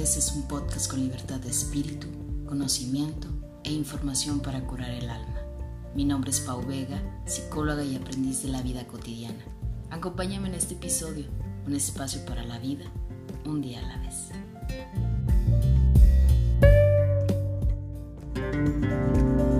vez es un podcast con libertad de espíritu, conocimiento e información para curar el alma. Mi nombre es Pau Vega, psicóloga y aprendiz de la vida cotidiana. Acompáñame en este episodio, un espacio para la vida, un día a la vez. Hola, ¿qué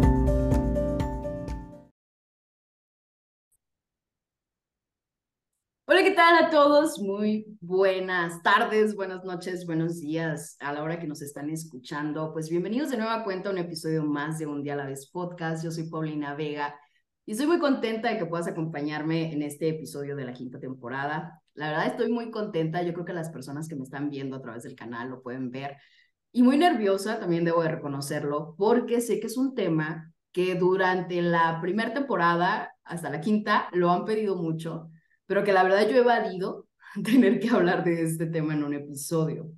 tal a todos? Muy buenas tardes, buenas noches, buenos días a la hora que nos están escuchando. Pues bienvenidos de nueva cuenta a un episodio más de Un Día a la Vez Podcast. Yo soy Paulina Vega y estoy muy contenta de que puedas acompañarme en este episodio de la quinta temporada. La verdad estoy muy contenta, yo creo que las personas que me están viendo a través del canal lo pueden ver. Y muy nerviosa, también debo de reconocerlo, porque sé que es un tema que durante la primera temporada hasta la quinta lo han pedido mucho pero que la verdad yo he evadido tener que hablar de este tema en un episodio.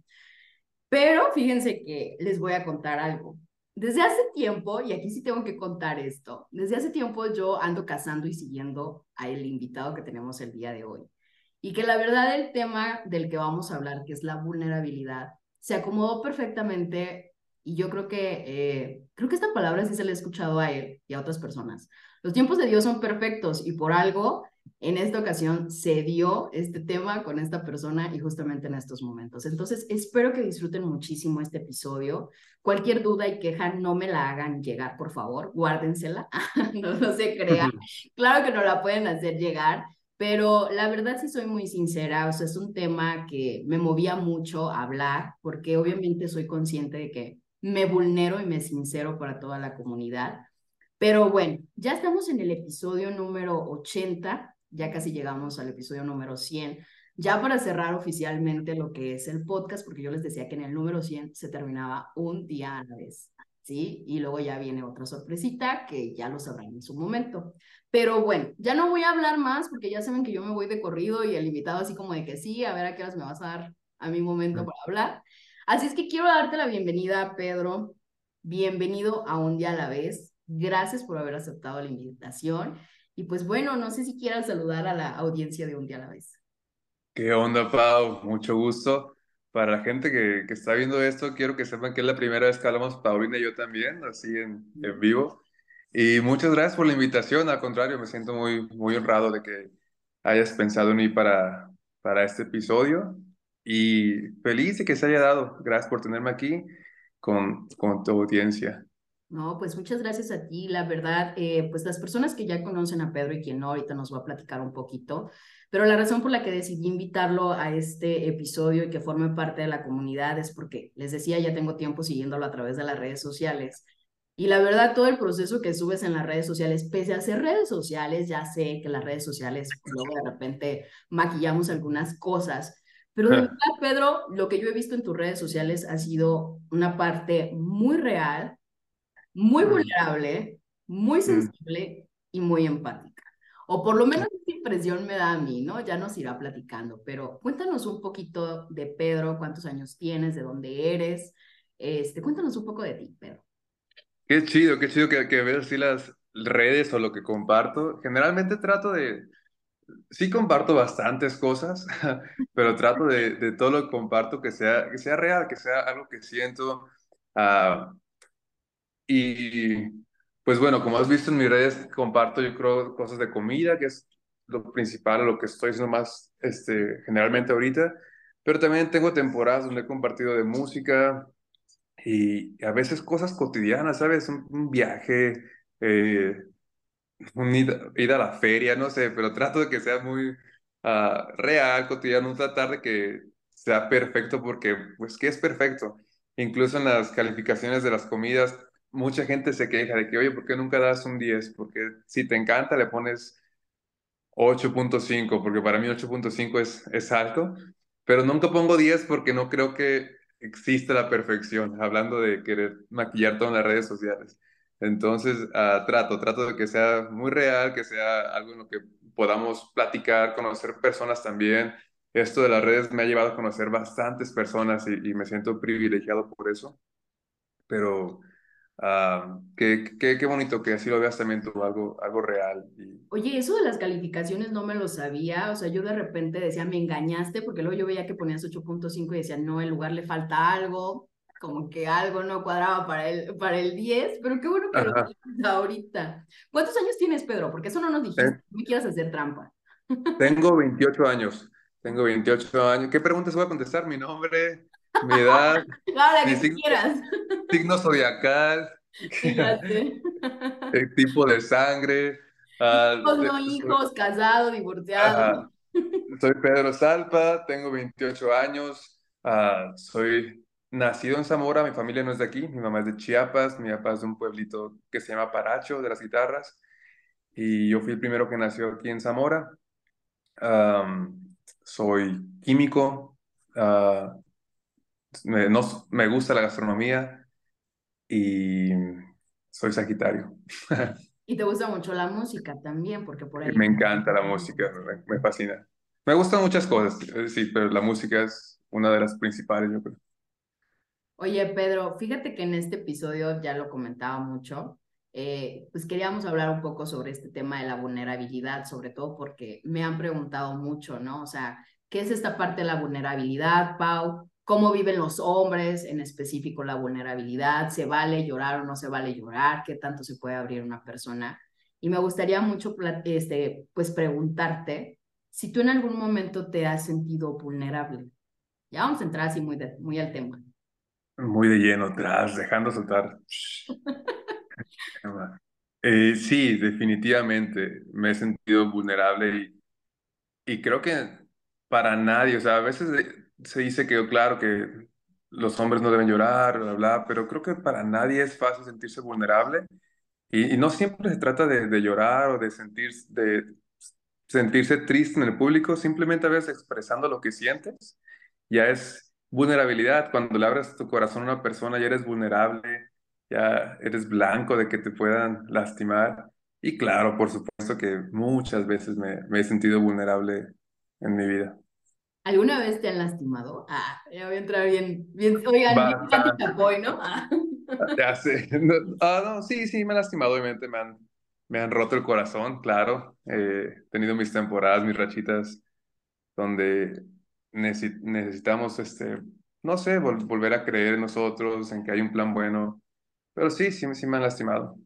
Pero fíjense que les voy a contar algo. Desde hace tiempo, y aquí sí tengo que contar esto, desde hace tiempo yo ando cazando y siguiendo al invitado que tenemos el día de hoy. Y que la verdad el tema del que vamos a hablar, que es la vulnerabilidad, se acomodó perfectamente y yo creo que, eh, creo que esta palabra sí se la he escuchado a él y a otras personas. Los tiempos de Dios son perfectos y por algo en esta ocasión se dio este tema con esta persona y justamente en estos momentos. Entonces, espero que disfruten muchísimo este episodio. Cualquier duda y queja, no me la hagan llegar, por favor, guárdensela, no, no se crean. Claro que no la pueden hacer llegar, pero la verdad sí soy muy sincera, o sea, es un tema que me movía mucho a hablar, porque obviamente soy consciente de que me vulnero y me sincero para toda la comunidad. Pero bueno, ya estamos en el episodio número 80 ya casi llegamos al episodio número 100. Ya para cerrar oficialmente lo que es el podcast, porque yo les decía que en el número 100 se terminaba un día a la vez, ¿sí? Y luego ya viene otra sorpresita que ya lo sabrán en su momento. Pero bueno, ya no voy a hablar más porque ya saben que yo me voy de corrido y el invitado así como de que sí, a ver a qué horas me vas a dar a mi momento para hablar. Así es que quiero darte la bienvenida, Pedro. Bienvenido a Un Día a la Vez. Gracias por haber aceptado la invitación. Y pues bueno, no sé si quieras saludar a la audiencia de un día a la vez. ¿Qué onda, Pau? Mucho gusto. Para la gente que, que está viendo esto, quiero que sepan que es la primera vez que hablamos Paulina y yo también, así en, en vivo. Y muchas gracias por la invitación. Al contrario, me siento muy, muy honrado de que hayas pensado en mí para, para este episodio. Y feliz de que se haya dado. Gracias por tenerme aquí con, con tu audiencia. No, pues muchas gracias a ti. La verdad, eh, pues las personas que ya conocen a Pedro y quien no, ahorita nos va a platicar un poquito, pero la razón por la que decidí invitarlo a este episodio y que forme parte de la comunidad es porque, les decía, ya tengo tiempo siguiéndolo a través de las redes sociales. Y la verdad, todo el proceso que subes en las redes sociales, pese a ser redes sociales, ya sé que las redes sociales luego de repente maquillamos algunas cosas, pero de verdad, Pedro, lo que yo he visto en tus redes sociales ha sido una parte muy real muy vulnerable, muy sensible y muy empática. O por lo menos esa impresión me da a mí, ¿no? Ya nos irá platicando, pero cuéntanos un poquito de Pedro, cuántos años tienes, de dónde eres, este, cuéntanos un poco de ti, Pedro. Qué chido, qué chido que, que ves así las redes o lo que comparto. Generalmente trato de, sí comparto bastantes cosas, pero trato de, de, todo lo que comparto que sea, que sea real, que sea algo que siento. Uh, y pues bueno, como has visto en mis redes, comparto yo creo cosas de comida, que es lo principal, lo que estoy haciendo más este, generalmente ahorita, pero también tengo temporadas donde he compartido de música y a veces cosas cotidianas, ¿sabes? Un, viaje, eh, un ir a la feria, no sé, pero trato de que sea muy uh, real, cotidiano, no tratar de que sea perfecto porque, pues, ¿qué es perfecto? Incluso en las calificaciones de las comidas, mucha gente se queja de que, oye, ¿por qué nunca das un 10? Porque si te encanta le pones 8.5, porque para mí 8.5 es, es alto, pero nunca pongo 10 porque no creo que exista la perfección, hablando de querer maquillar todas las redes sociales. Entonces, uh, trato, trato de que sea muy real, que sea algo en lo que podamos platicar, conocer personas también. Esto de las redes me ha llevado a conocer bastantes personas y me siento privilegiado por eso. Pero Ah, qué, qué, qué, bonito que así lo veas también tú, algo, algo real. Y... Oye, eso de las calificaciones no me lo sabía, o sea, yo de repente decía, me engañaste, porque luego yo veía que ponías 8.5 y decía, no, el lugar le falta algo, como que algo no cuadraba para el, para el 10, pero qué bueno que lo lo ahorita. ¿Cuántos años tienes, Pedro? Porque eso no nos dijiste, no me quieras hacer trampa. Tengo 28 años, tengo 28 años. ¿Qué preguntas voy a contestar? Mi nombre, mi edad, Ahora que signo, quieras. signo zodiacal, el tipo de sangre. Uh, no hijos, casado, divorciado. Soy Pedro Salpa, tengo 28 años, uh, soy nacido en Zamora, mi familia no es de aquí, mi mamá es de Chiapas, mi papá es de un pueblito que se llama Paracho, de las guitarras, y yo fui el primero que nació aquí en Zamora. soy químico, uh, me, no, me gusta la gastronomía y soy Sagitario. y te gusta mucho la música también, porque por ahí... Me encanta la música, me, me fascina. Me gustan muchas cosas, sí, pero la música es una de las principales, yo creo. Oye, Pedro, fíjate que en este episodio ya lo comentaba mucho, eh, pues queríamos hablar un poco sobre este tema de la vulnerabilidad, sobre todo porque me han preguntado mucho, ¿no? O sea, ¿qué es esta parte de la vulnerabilidad, Pau? ¿Cómo viven los hombres, en específico la vulnerabilidad? ¿Se vale llorar o no se vale llorar? ¿Qué tanto se puede abrir una persona? Y me gustaría mucho, este, pues, preguntarte si tú en algún momento te has sentido vulnerable. Ya vamos a entrar así muy, muy al tema. Muy de lleno atrás, dejando soltar. Eh, sí, definitivamente me he sentido vulnerable y, y creo que para nadie, o sea, a veces se dice que, claro, que los hombres no deben llorar, bla, bla, pero creo que para nadie es fácil sentirse vulnerable y, y no siempre se trata de, de, llorar o de, sentir, de sentirse triste en el público, simplemente a veces expresando lo que sientes ya es vulnerabilidad. Cuando le abres tu corazón a una persona, ya eres vulnerable, ya eres blanco de que te puedan lastimar. Y claro, por supuesto que muchas veces me, me he sentido vulnerable en mi vida. ¿Alguna vez te han lastimado? Ah, ya voy a entrar bien, bien oigan, bien ¿no? Ah. Ya sé. ah, no, sí, sí, me han lastimado, obviamente, me han, me han roto el corazón, claro. he tenido mis temporadas, mis rachitas, donde necesitamos, este, no sé, volver a creer en nosotros, en que hay un plan bueno. Pero sí, sí, sí me han lastimado.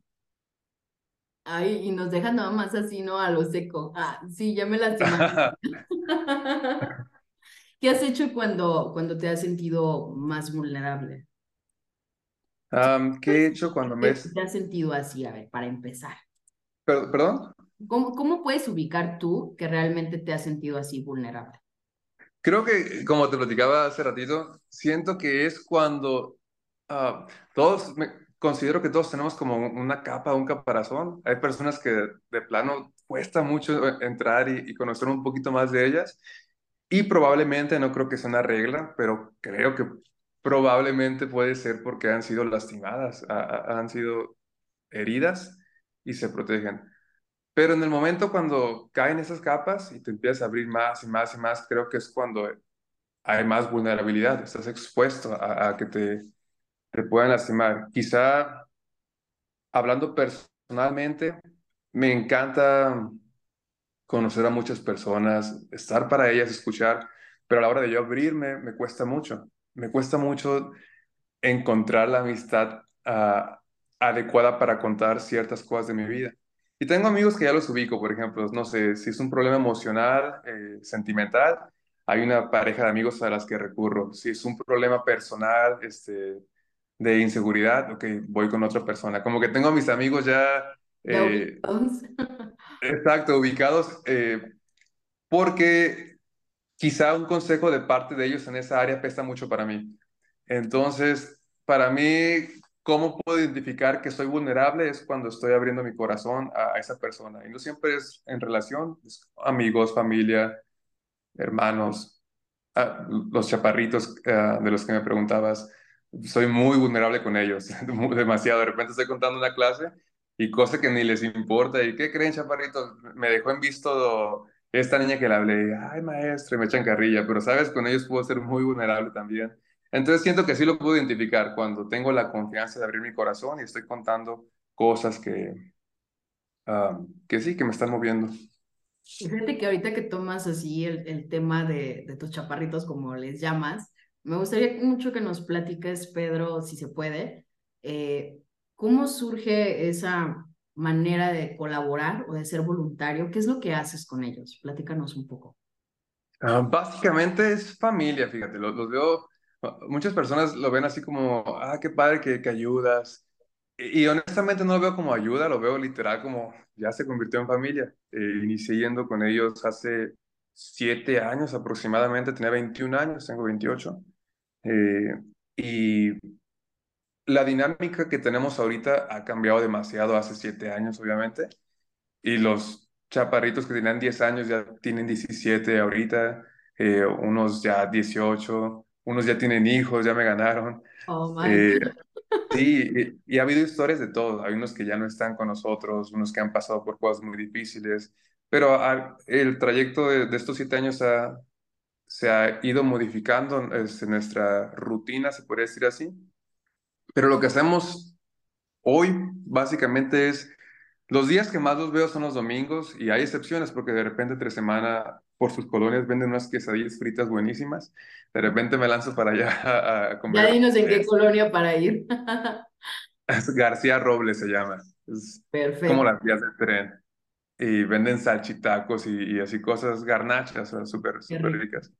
Ay, y nos dejan nada más así, ¿no? A lo seco. Ah, sí, ya me lastimaron. ¿Qué has hecho cuando, cuando te has sentido más vulnerable? ¿Qué he hecho cuando me... ¿Te has sentido así? A ver, para empezar. ¿Perdón? ¿Cómo, ¿Cómo puedes ubicar tú que realmente te has sentido así vulnerable? Creo que, como te platicaba hace ratito, siento que es cuando uh, todos, me, considero que todos tenemos como una capa, un caparazón. Hay personas que de plano cuesta mucho entrar y, y, conocer un poquito más de ellas. Y probablemente, no creo que sea una regla, pero creo que probablemente puede ser porque han sido lastimadas, a, a, han sido heridas y se protegen. Pero en el momento cuando caen esas capas y te empiezas a abrir más y más y más, creo que es cuando hay más vulnerabilidad, estás expuesto a, que te, te puedan lastimar. Quizá, hablando personalmente, me encanta conocer a muchas personas, estar para ellas, escuchar, pero a la hora de yo abrirme me cuesta mucho. Me cuesta mucho encontrar la amistad uh, adecuada para contar ciertas cosas de mi vida. Y tengo amigos que ya los ubico, por ejemplo, no sé, si es un problema emocional, eh, sentimental, hay una pareja de amigos a las que recurro. Si es un problema personal, este, de inseguridad, ok, voy con otra persona. Como que tengo a mis amigos ya... Eh, exacto, ubicados, eh, porque quizá un consejo de parte de ellos en esa área pesa mucho para mí. Entonces, para mí, ¿Cómo puedo identificar que soy vulnerable? Es cuando estoy abriendo mi corazón a, esa persona. Y no siempre es en relación, amigos, familia, hermanos, los chaparritos ah, de los que me preguntabas. Soy muy vulnerable con ellos, demasiado. De repente estoy contando una clase y cosa que ni les importa. ¿Y qué creen, chaparritos? Me dejó en visto esta niña que le hablé. Ay, maestro, y me echan carrilla. Pero, ¿sabes? Con ellos puedo ser muy vulnerable también. Entonces siento que sí lo puedo identificar cuando tengo la confianza de abrir mi corazón y estoy contando cosas que, ah, que sí, que me están moviendo. Fíjate que ahorita que tomas así el, el tema de, de tus chaparritos, como les llamas, me gustaría mucho que nos platiques, Pedro, si se puede, eh, cómo surge esa manera de colaborar o de ser voluntario. ¿Qué es lo que haces con ellos? Platícanos un poco. Ah, básicamente es familia, fíjate, los, los veo, muchas personas lo ven así como, ah, qué padre que, que ayudas, y, y honestamente no lo veo como ayuda, lo veo literal como ya se convirtió en familia. Eh, inicié yendo con ellos hace siete años aproximadamente, tenía 21 años, tengo 28. Eh, y la dinámica que tenemos ahorita ha cambiado demasiado hace siete años, obviamente. Y los chaparritos que tenían 10 años ya tienen 17 ahorita, eh, unos ya 18, unos ya tienen hijos, ya me ganaron. Oh, my. Eh, Sí, y, y ha habido historias de todo. Hay unos que ya no están con nosotros, unos que han pasado por cosas muy difíciles, pero ha- el trayecto de, de estos siete años ha- se ha ido modificando este, nuestra rutina, se podría decir así. Pero lo que hacemos hoy básicamente es, los días que más los veo son los domingos y hay excepciones porque de repente entre semana por sus colonias venden unas quesadillas fritas buenísimas. De repente me lanzo para allá a, a Ya comer. dinos en qué eh, colonia para ir. García Robles se llama. Es como Perfecto, las vías del tren. Y venden salchitacos y, y así cosas, garnachas, súper, súper ricas.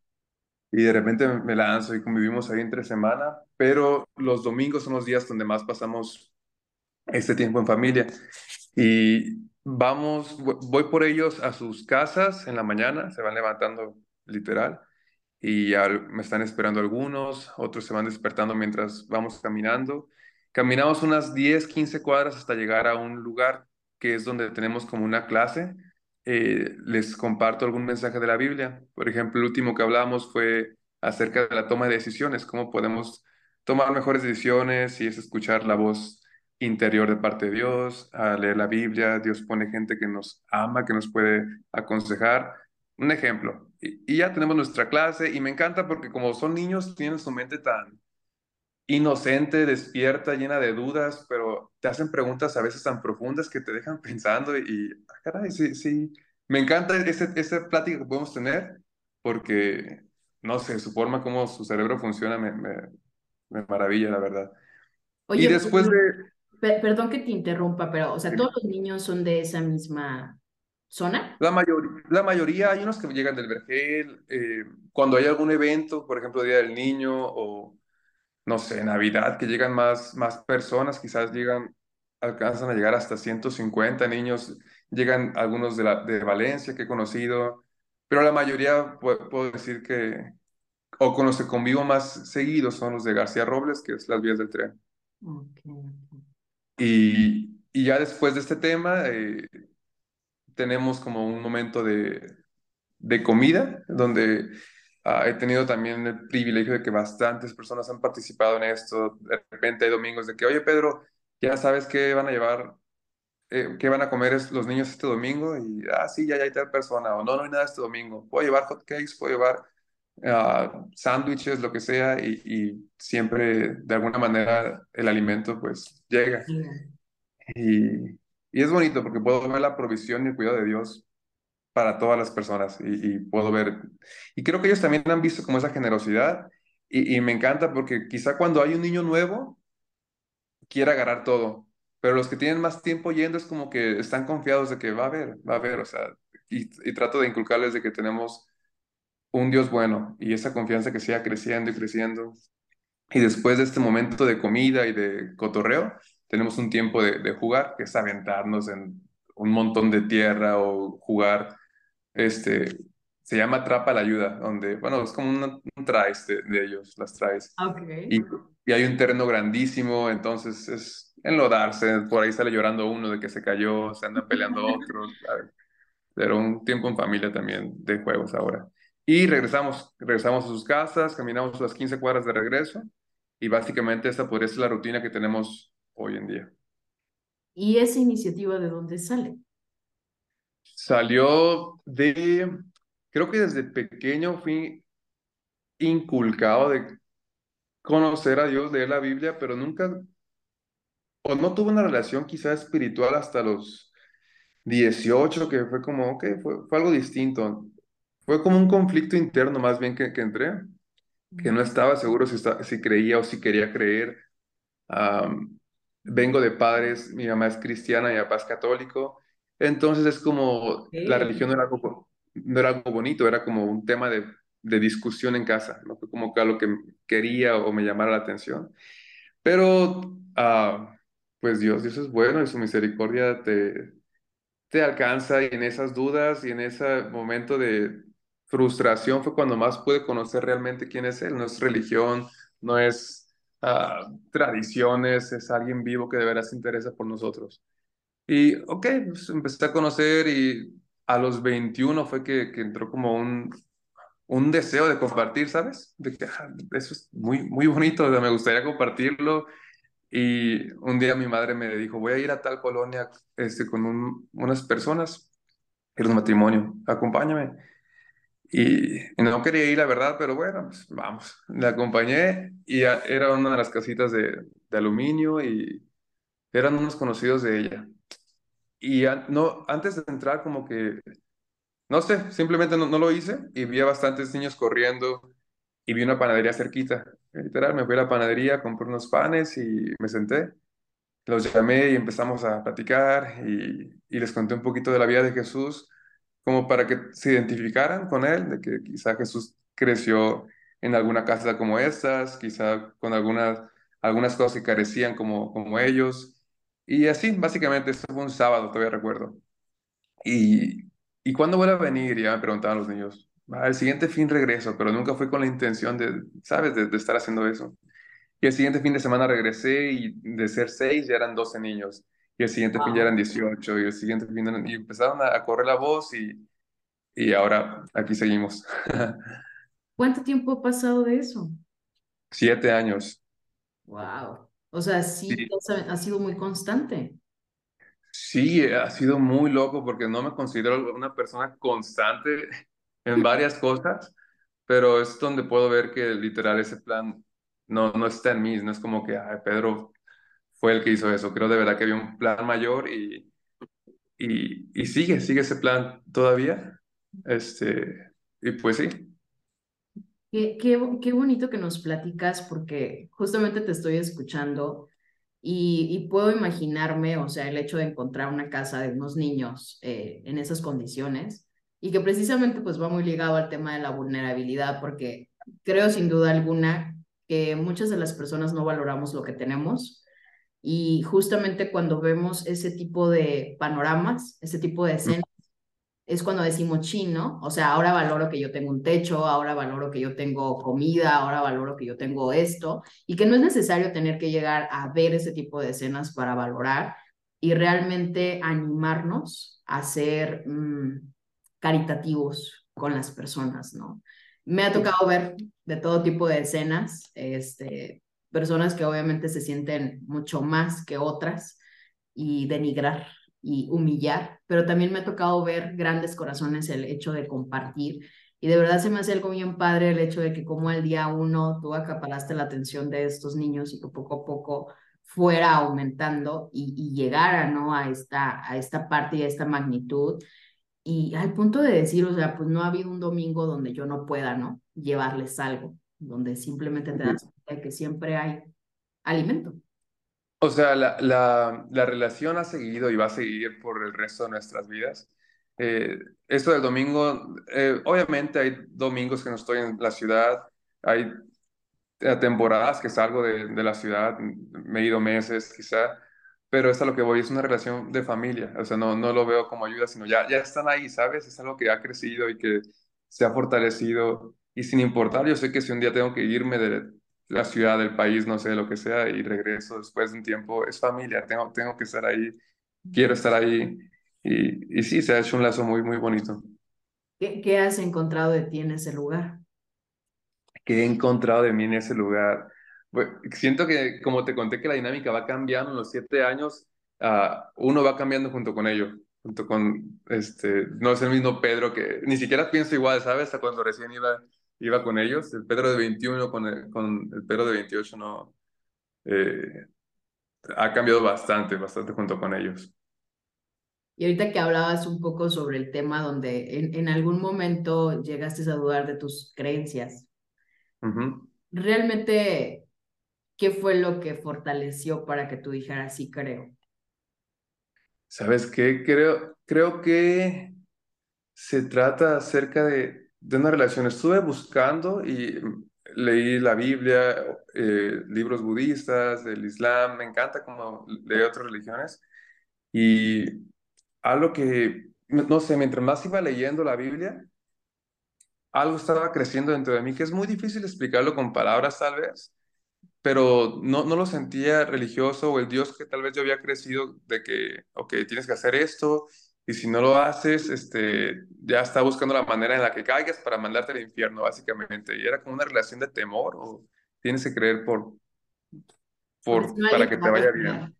Y de repente me lanzo y convivimos ahí entre semana, pero los domingos son los días donde más pasamos este tiempo en familia. Y vamos, vo- voy por ellos a sus casas en la mañana, se van levantando literal, y ya me están esperando algunos, otros se van despertando mientras vamos caminando. Caminamos unas 10 15 cuadras hasta llegar a un lugar que es donde tenemos como una clase. Eh, les comparto algún mensaje de la Biblia. Por ejemplo, el último que hablamos fue acerca de la toma de decisiones, cómo podemos tomar mejores decisiones y es escuchar la voz interior de parte de Dios, a leer la Biblia. Dios pone gente que nos ama, que nos puede aconsejar. Un ejemplo. Y, y ya tenemos nuestra clase y me encanta porque como son niños, tienen su mente tan inocente, despierta, llena de dudas, pero te hacen preguntas a veces tan profundas que te dejan pensando y, y, ah, caray, sí, sí. Me encanta ese, esa plática que podemos tener porque, no sé, su forma como su cerebro funciona me, me, me maravilla, la verdad. Y Oye, después Pedro, de, pe- perdón que te interrumpa, pero, o sea, ¿todos los niños son de esa misma zona? La mayoría, la mayoría, hay unos que llegan del Vergel, eh, cuando hay algún evento, por ejemplo, Día del Niño o, no sé, Navidad, que llegan más, más personas, quizás llegan, alcanzan a llegar hasta 150 niños, llegan algunos de, la, de Valencia que he conocido, pero la mayoría pu- puedo decir que, o con los que convivo más seguido son los de García Robles, que es las vías del tren. Y, y ya después de este tema, eh, tenemos como un momento de de comida, donde ah, he tenido también el privilegio de que bastantes personas han participado en esto. De repente hay domingos de que, oye Pedro, ya sabes qué van a llevar, eh, qué van a comer los niños este domingo, y, ah, sí, ya, ya hay tal persona, o no, no hay nada este domingo. Puedo llevar hot cakes, puedo llevar ah, sándwiches, lo que sea, y, y siempre de alguna manera el alimento pues llega. Y, y es bonito porque puedo ver la provisión y el cuidado de Dios para todas las personas y, y puedo ver, y creo que ellos también han visto como esa generosidad y, y me encanta porque quizá cuando hay un niño nuevo quiere agarrar todo, pero los que tienen más tiempo yendo es como que están confiados de que va a haber, va a haber, o sea, y, y trato de inculcarles de que tenemos un Dios bueno y esa confianza que siga creciendo y creciendo. Y después de este momento de comida y de cotorreo, tenemos un tiempo de, de jugar, que es aventarnos en un montón de tierra o jugar este, se llama Atrapa la Ayuda, donde, bueno, es como un, un traes de, de ellos, las traes. Ok. Y, y hay un terreno grandísimo, entonces es enlodarse, por ahí sale llorando uno de que se cayó, se andan peleando otros. Pero un tiempo en familia también de juegos ahora. Y regresamos, regresamos a sus casas, caminamos las 15 cuadras de regreso y básicamente esta podría ser la rutina que tenemos hoy en día. ¿Y esa iniciativa de dónde sale? Salió de, creo que desde pequeño fui inculcado de conocer a Dios, leer la Biblia, pero nunca, o no tuve una relación quizá espiritual hasta los 18, que fue como, ok, fue, fue algo distinto. Fue como un conflicto interno más bien que, que entré, que no estaba seguro si, si creía o si quería creer. vengo de padres, mi mamá es cristiana y mi papá es católico, entonces es como la religión no era, algo, no era algo bonito, era como un tema de, de discusión en casa, no fue como que algo que quería o me llamara la atención. Pero, uh, pues Dios, Dios es bueno y su misericordia te, te alcanza y en esas dudas y en ese momento de frustración fue cuando más pude conocer realmente quién es Él. No es religión, no es uh, tradiciones, es alguien vivo que de veras se interesa por nosotros. Y, ok, pues empecé a conocer y a los 21 fue que, que entró como un, un deseo de compartir, ¿sabes? De que ah, eso es muy, muy bonito, me gustaría compartirlo. Y un día mi madre me dijo, voy a ir a tal colonia este, con unas personas, era un matrimonio, acompáñame. Y, no quería ir, la verdad, pero bueno, pues vamos. Le acompañé y era una de las casitas de, de aluminio y eran unos conocidos de ella. Y no, antes de entrar, como que, no sé, simplemente no, no lo hice y vi a bastantes niños corriendo y vi una panadería cerquita. Literal, me fui a la panadería, compré unos panes y me senté. Los llamé y empezamos a platicar y, y les conté un poquito de la vida de Jesús, como para que se identificaran con él, de que quizá Jesús creció en alguna casa como estas, quizá con algunas, algunas cosas que carecían como, como ellos y así, básicamente, eso fue un sábado, todavía recuerdo. Y, y cuándo vuelve a venir, ya me preguntaban los niños. Al siguiente fin regreso, pero nunca fue con la intención de, ¿sabes?, de, de, estar haciendo eso. Y el siguiente fin de semana regresé y de ser seis ya eran 12 niños. Y el siguiente fin ya eran 18. Y el siguiente fin y empezaron a, a, correr la voz y, y ahora aquí seguimos. ¿Cuánto tiempo ha pasado de eso? Siete años. Wow. O sea, sí, ha sido muy constante. Sí, ha sido muy loco porque no me considero una persona constante en varias cosas, pero es donde puedo ver que literal ese plan no, no está en mí, no es como que Ay, Pedro fue el que hizo eso, creo de verdad que había un plan mayor y, y, y sigue, sigue ese plan todavía, este, y pues sí. Qué, qué, bonito que nos platicas porque justamente te estoy escuchando y, puedo imaginarme, o sea, el hecho de encontrar una casa de unos niños eh, en esas condiciones y que precisamente pues va muy ligado al tema de la vulnerabilidad porque creo sin duda alguna que muchas de las personas no valoramos lo que tenemos y justamente cuando vemos ese tipo de panoramas, ese tipo de escenas, es cuando decimos chino, o sea, ahora valoro que yo tengo un techo, ahora valoro que yo tengo comida, ahora valoro que yo tengo esto, y que no es necesario tener que llegar a ver ese tipo de escenas para valorar y realmente animarnos a ser mm, caritativos con las personas, ¿no? Me ha tocado ver de todo tipo de escenas, este, personas que obviamente se sienten mucho más que otras y denigrar y humillar, pero también me ha tocado ver grandes corazones el hecho de compartir. Y de verdad se me hace algo bien padre el hecho de que como al día uno tú acaparaste la atención de estos niños y que poco a poco fuera aumentando y, y llegara ¿no? a, esta, a esta parte y a esta magnitud. Y al punto de decir, o sea, pues no ha habido un domingo donde yo no pueda, ¿no? Llevarles algo, donde simplemente te das cuenta de que siempre hay alimento. O sea, la, la, la, relación ha seguido y va a seguir por el resto de nuestras vidas. Eh, esto del domingo, eh, obviamente hay domingos que no estoy en la ciudad, hay eh, temporadas que salgo de, de la ciudad, me he ido meses quizá, pero es a lo que voy, es una relación de familia, o sea, no, no lo veo como ayuda, sino ya, ya están ahí, ¿sabes? Es algo que ha crecido y que se ha fortalecido y sin importar, yo sé que si un día tengo que irme de, la ciudad, del país, no sé, lo que sea, y regreso después de un tiempo, es familia, tengo, tengo que estar ahí, quiero estar ahí. Y, y sí, se ha hecho un lazo muy, muy bonito. ¿Qué, ¿Qué, has encontrado de ti en ese lugar? ¿Qué he encontrado de mí en ese lugar? Pues, siento que, como te conté, que la dinámica va cambiando en los siete años, uh, uno va cambiando junto con ello, junto con, este, no es el mismo Pedro que ni siquiera pienso igual, ¿sabes? Hasta cuando recién iba iba con ellos. El Pedro de 21 con el, con el Pedro de 28 no... Eh, ha cambiado bastante, bastante junto con ellos. Y ahorita que hablabas un poco sobre el tema donde en, en algún momento llegaste a dudar de tus creencias, realmente, ¿qué fue lo que fortaleció para que tú dijeras sí creo? ¿Sabes qué? Creo, creo que se trata acerca de, de una relación. Estuve buscando y leí la Biblia, eh, libros budistas, del Islam, me encanta como leer otras religiones. Y algo que, no sé, mientras más iba leyendo la Biblia, algo estaba creciendo dentro de mí que es muy difícil explicarlo con palabras tal vez, pero no, no lo sentía religioso o el Dios que tal vez yo había crecido de que, ok, tienes que hacer esto y si no lo haces, este, ya está buscando la manera en la que caigas para mandarte al infierno, básicamente. Y era como una relación de temor o tienes que creer por, por para que te vaya bien.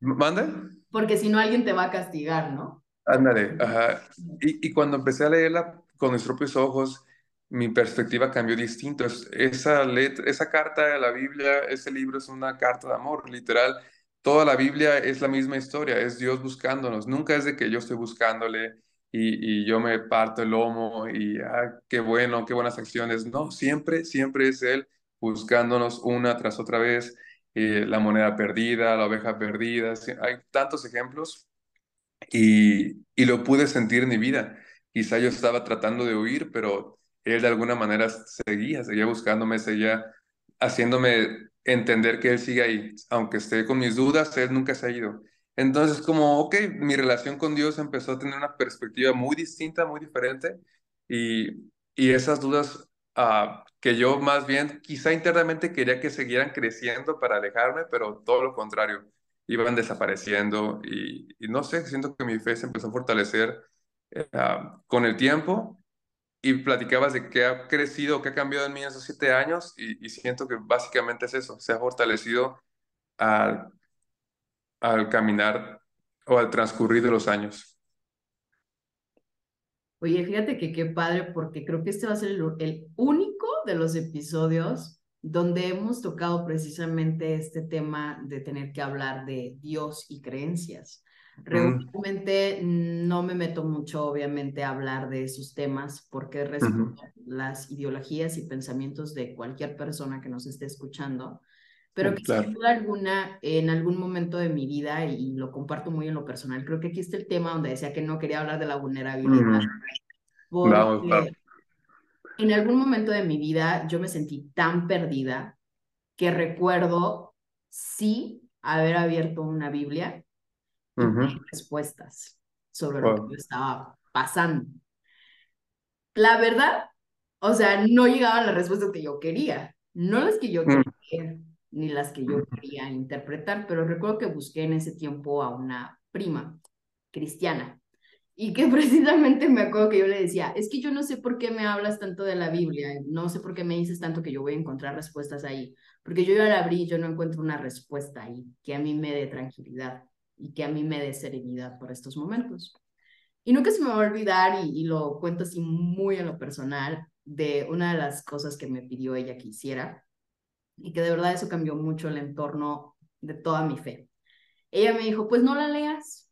¿Mande? Porque si no, alguien te va a castigar, ¿no? Ándale, ajá. Y, y cuando empecé a leerla con mis propios ojos, mi perspectiva cambió distinto. Esa letra, esa carta de la Biblia, ese libro es una carta de amor, literal. Toda la Biblia es la misma historia, es Dios buscándonos. Nunca es de que yo estoy buscándole y, yo me parto el lomo y, ah, qué bueno, qué buenas acciones. No, siempre, siempre es Él buscándonos una tras otra vez. Eh, la moneda perdida, la oveja perdida. Hay tantos ejemplos y, y lo pude sentir en mi vida. Quizá yo estaba tratando de huir, pero él de alguna manera seguía, seguía buscándome, seguía haciéndome entender que él sigue ahí. Aunque esté con mis dudas, él nunca se ha ido. Entonces, como, ok, mi relación con Dios empezó a tener una perspectiva muy distinta, muy diferente, y, y esas dudas uh, que yo más bien quizá internamente quería que siguieran creciendo para alejarme, pero todo lo contrario, iban desapareciendo y, no sé, siento que mi fe se empezó a fortalecer uh, con el tiempo y platicabas de qué ha crecido, qué ha cambiado en mí en esos siete años y, siento que básicamente es eso, se ha fortalecido al, al caminar o al transcurrir de los años. Oye, fíjate que qué padre, porque creo que este va a ser el, único de los episodios donde hemos tocado precisamente este tema de tener que hablar de Dios y creencias. Regularmente mm. no me meto mucho, obviamente, a hablar de esos temas porque respeto uh -huh. las ideologías y pensamientos de cualquier persona que nos esté escuchando, pero que claro. sin duda alguna, en algún momento de mi vida, y lo comparto muy en lo personal, creo que aquí está el tema donde decía que no quería hablar de la vulnerabilidad. Porque no, claro. en algún momento de mi vida yo me sentí tan perdida que recuerdo sí haber abierto una Biblia uh -huh. respuestas sobre lo que yo estaba pasando. La verdad, o sea, no llegaban las respuestas que yo quería, no las que yo mm. quería, ni las que yo quería interpretar, pero recuerdo que busqué en ese tiempo a una prima cristiana y que precisamente me acuerdo que yo le decía, es que yo no sé por qué me hablas tanto de la Biblia, no sé por qué me dices tanto que yo voy a encontrar respuestas ahí, porque yo ya la abrí y yo no encuentro una respuesta ahí que a mí me dé tranquilidad y que a mí me dé serenidad por estos momentos. Y nunca se me va a olvidar, y, y, lo cuento así muy en lo personal, de una de las cosas que me pidió ella que hiciera, y que de verdad eso cambió mucho el entorno de toda mi fe. Ella me dijo, pues no la leas,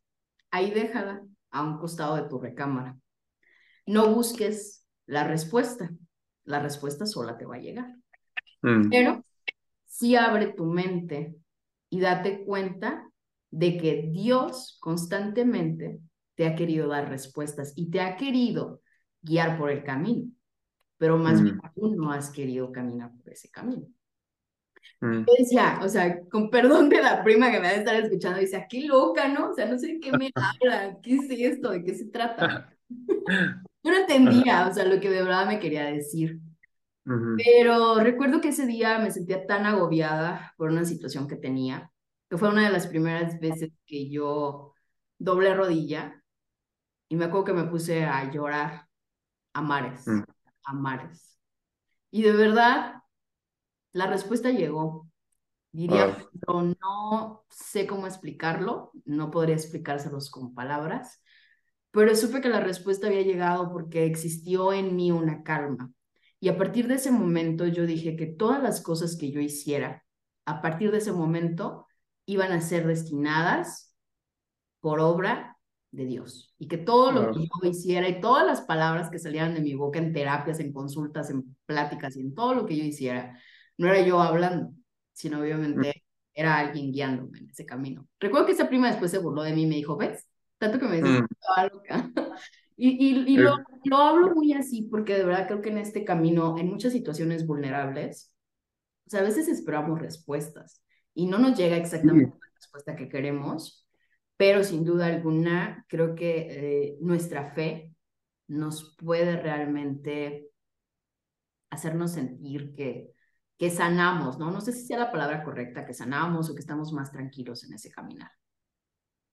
ahí déjala a un costado de tu recámara. No busques la respuesta, la respuesta sola te va a llegar. Mm. Pero sí abre tu mente y date cuenta de que Dios constantemente te ha querido dar respuestas y te ha querido guiar por el camino, pero más mm. bien tú no has querido caminar por ese camino. Mm. decía, o sea, con perdón de la prima que me va a estar escuchando, dice, qué loca, ¿no? O sea, no sé de qué me habla, qué es esto, de qué se trata. Yo no entendía, o sea, lo que de verdad me quería decir. Uh -huh. Pero recuerdo que ese día me sentía tan agobiada por una situación que tenía, que fue una de las primeras veces que yo doblé rodilla y me acuerdo que me puse a llorar a mares, -huh. a mares. Y de verdad, la respuesta llegó. Diría, pero no sé cómo explicarlo, no podría explicárselos con palabras, pero supe que la respuesta había llegado porque existió en mí una calma. Y a partir de ese momento yo dije que todas las cosas que yo hiciera, a partir de ese momento, iban a ser destinadas por obra de Dios. Y que todo lo que yo hiciera y todas las palabras que salieran de mi boca en terapias, en consultas, en pláticas y en todo lo que yo hiciera, no era yo hablando, sino obviamente era alguien guiándome en ese camino. Recuerdo que esa prima después se burló de mí y me dijo, ¿ves? Tanto que me dice, mm. loca. y, y, y lo, lo hablo muy así porque de verdad creo que en este camino, en muchas situaciones vulnerables, o sea, a veces esperamos respuestas y no nos llega exactamente la respuesta que queremos, pero sin duda alguna creo que eh, nuestra fe nos puede realmente hacernos sentir que, que sanamos, ¿no? No sé si sea la palabra correcta, que sanamos o que estamos más tranquilos en ese caminar.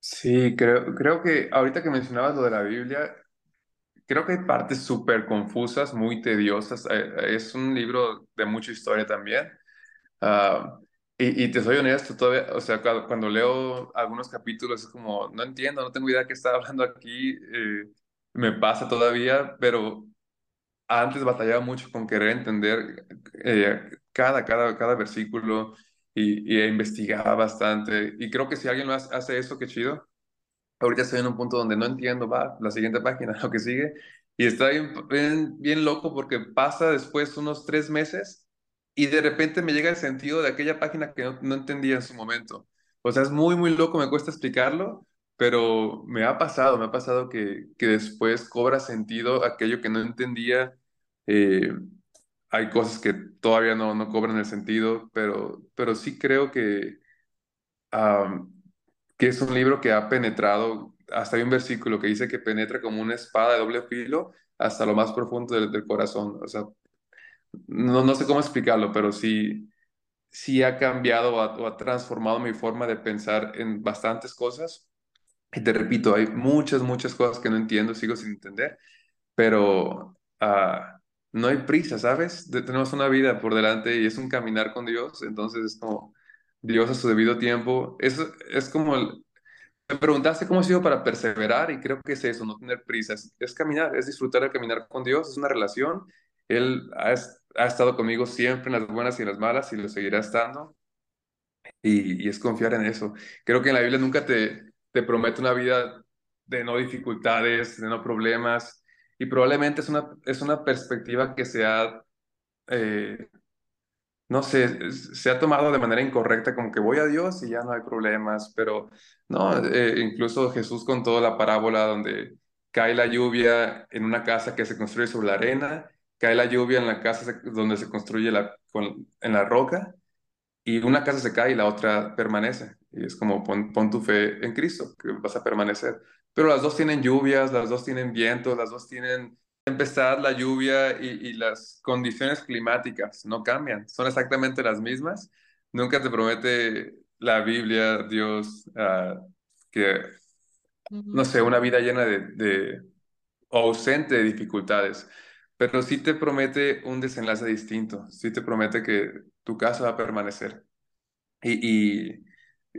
Sí, creo, creo que ahorita que mencionabas lo de la Biblia, creo que hay partes súper confusas, muy tediosas. Eh, es un libro de mucha historia también. Ah, y, te soy honesto, todavía, o sea, cuando, leo algunos capítulos es como, no entiendo, no tengo idea de qué está hablando aquí, eh, me pasa todavía, pero antes batallaba mucho con querer entender eh, cada, cada, cada versículo y, y, investigaba bastante. Y creo que si alguien hace eso, qué chido. Ahorita estoy en un punto donde no entiendo, va, la siguiente página, lo que sigue. Y está bien, bien loco porque pasa después unos tres meses y de repente me llega el sentido de aquella página que no, entendía en su momento. O sea, es muy, muy loco, me cuesta explicarlo, pero me ha pasado, me ha pasado que, que después cobra sentido aquello que no entendía. Eh, hay cosas que todavía no, no cobran el sentido, pero, pero sí creo que, que es un libro que ha penetrado, hasta hay un versículo que dice que penetra como una espada de doble filo hasta lo más profundo del, del corazón. O sea, no, no sé cómo explicarlo, pero sí, sí ha cambiado o ha, transformado mi forma de pensar en bastantes cosas. Y te repito, hay muchas, muchas cosas que no entiendo, sigo sin entender, pero ah, no hay prisa, ¿sabes? tenemos una vida por delante y es un caminar con Dios, entonces es como Dios a su debido tiempo. Es, es como el, me preguntaste cómo he sido para perseverar y creo que es eso, no tener prisa, es, caminar, es disfrutar de caminar con Dios, es una relación. Él ha, ha, estado conmigo siempre en las buenas y en las malas y lo seguirá estando. Y, y, es confiar en eso. Creo que en la Biblia nunca te, te promete una vida de no dificultades, de no problemas. Y probablemente es una, es una perspectiva que se ha eh, no sé, se ha tomado de manera incorrecta, como que voy a Dios y ya no hay problemas, pero no, eh, incluso Jesús contó la parábola donde cae la lluvia en una casa que se construye sobre la arena, cae la lluvia en la casa donde se construye la, en la roca, y una casa se cae y la otra permanece. Y es como pon, pon tu fe en Cristo, que vas a permanecer. Pero las dos tienen lluvias, las dos tienen vientos, las dos tienen tempestad, la lluvia y, las condiciones climáticas no cambian, son exactamente las mismas. Nunca te promete la Biblia, Dios, ah, que, no sé, una vida llena de, de ausente de dificultades, pero sí te promete un desenlace distinto, sí te promete que tu casa va a permanecer. Y, y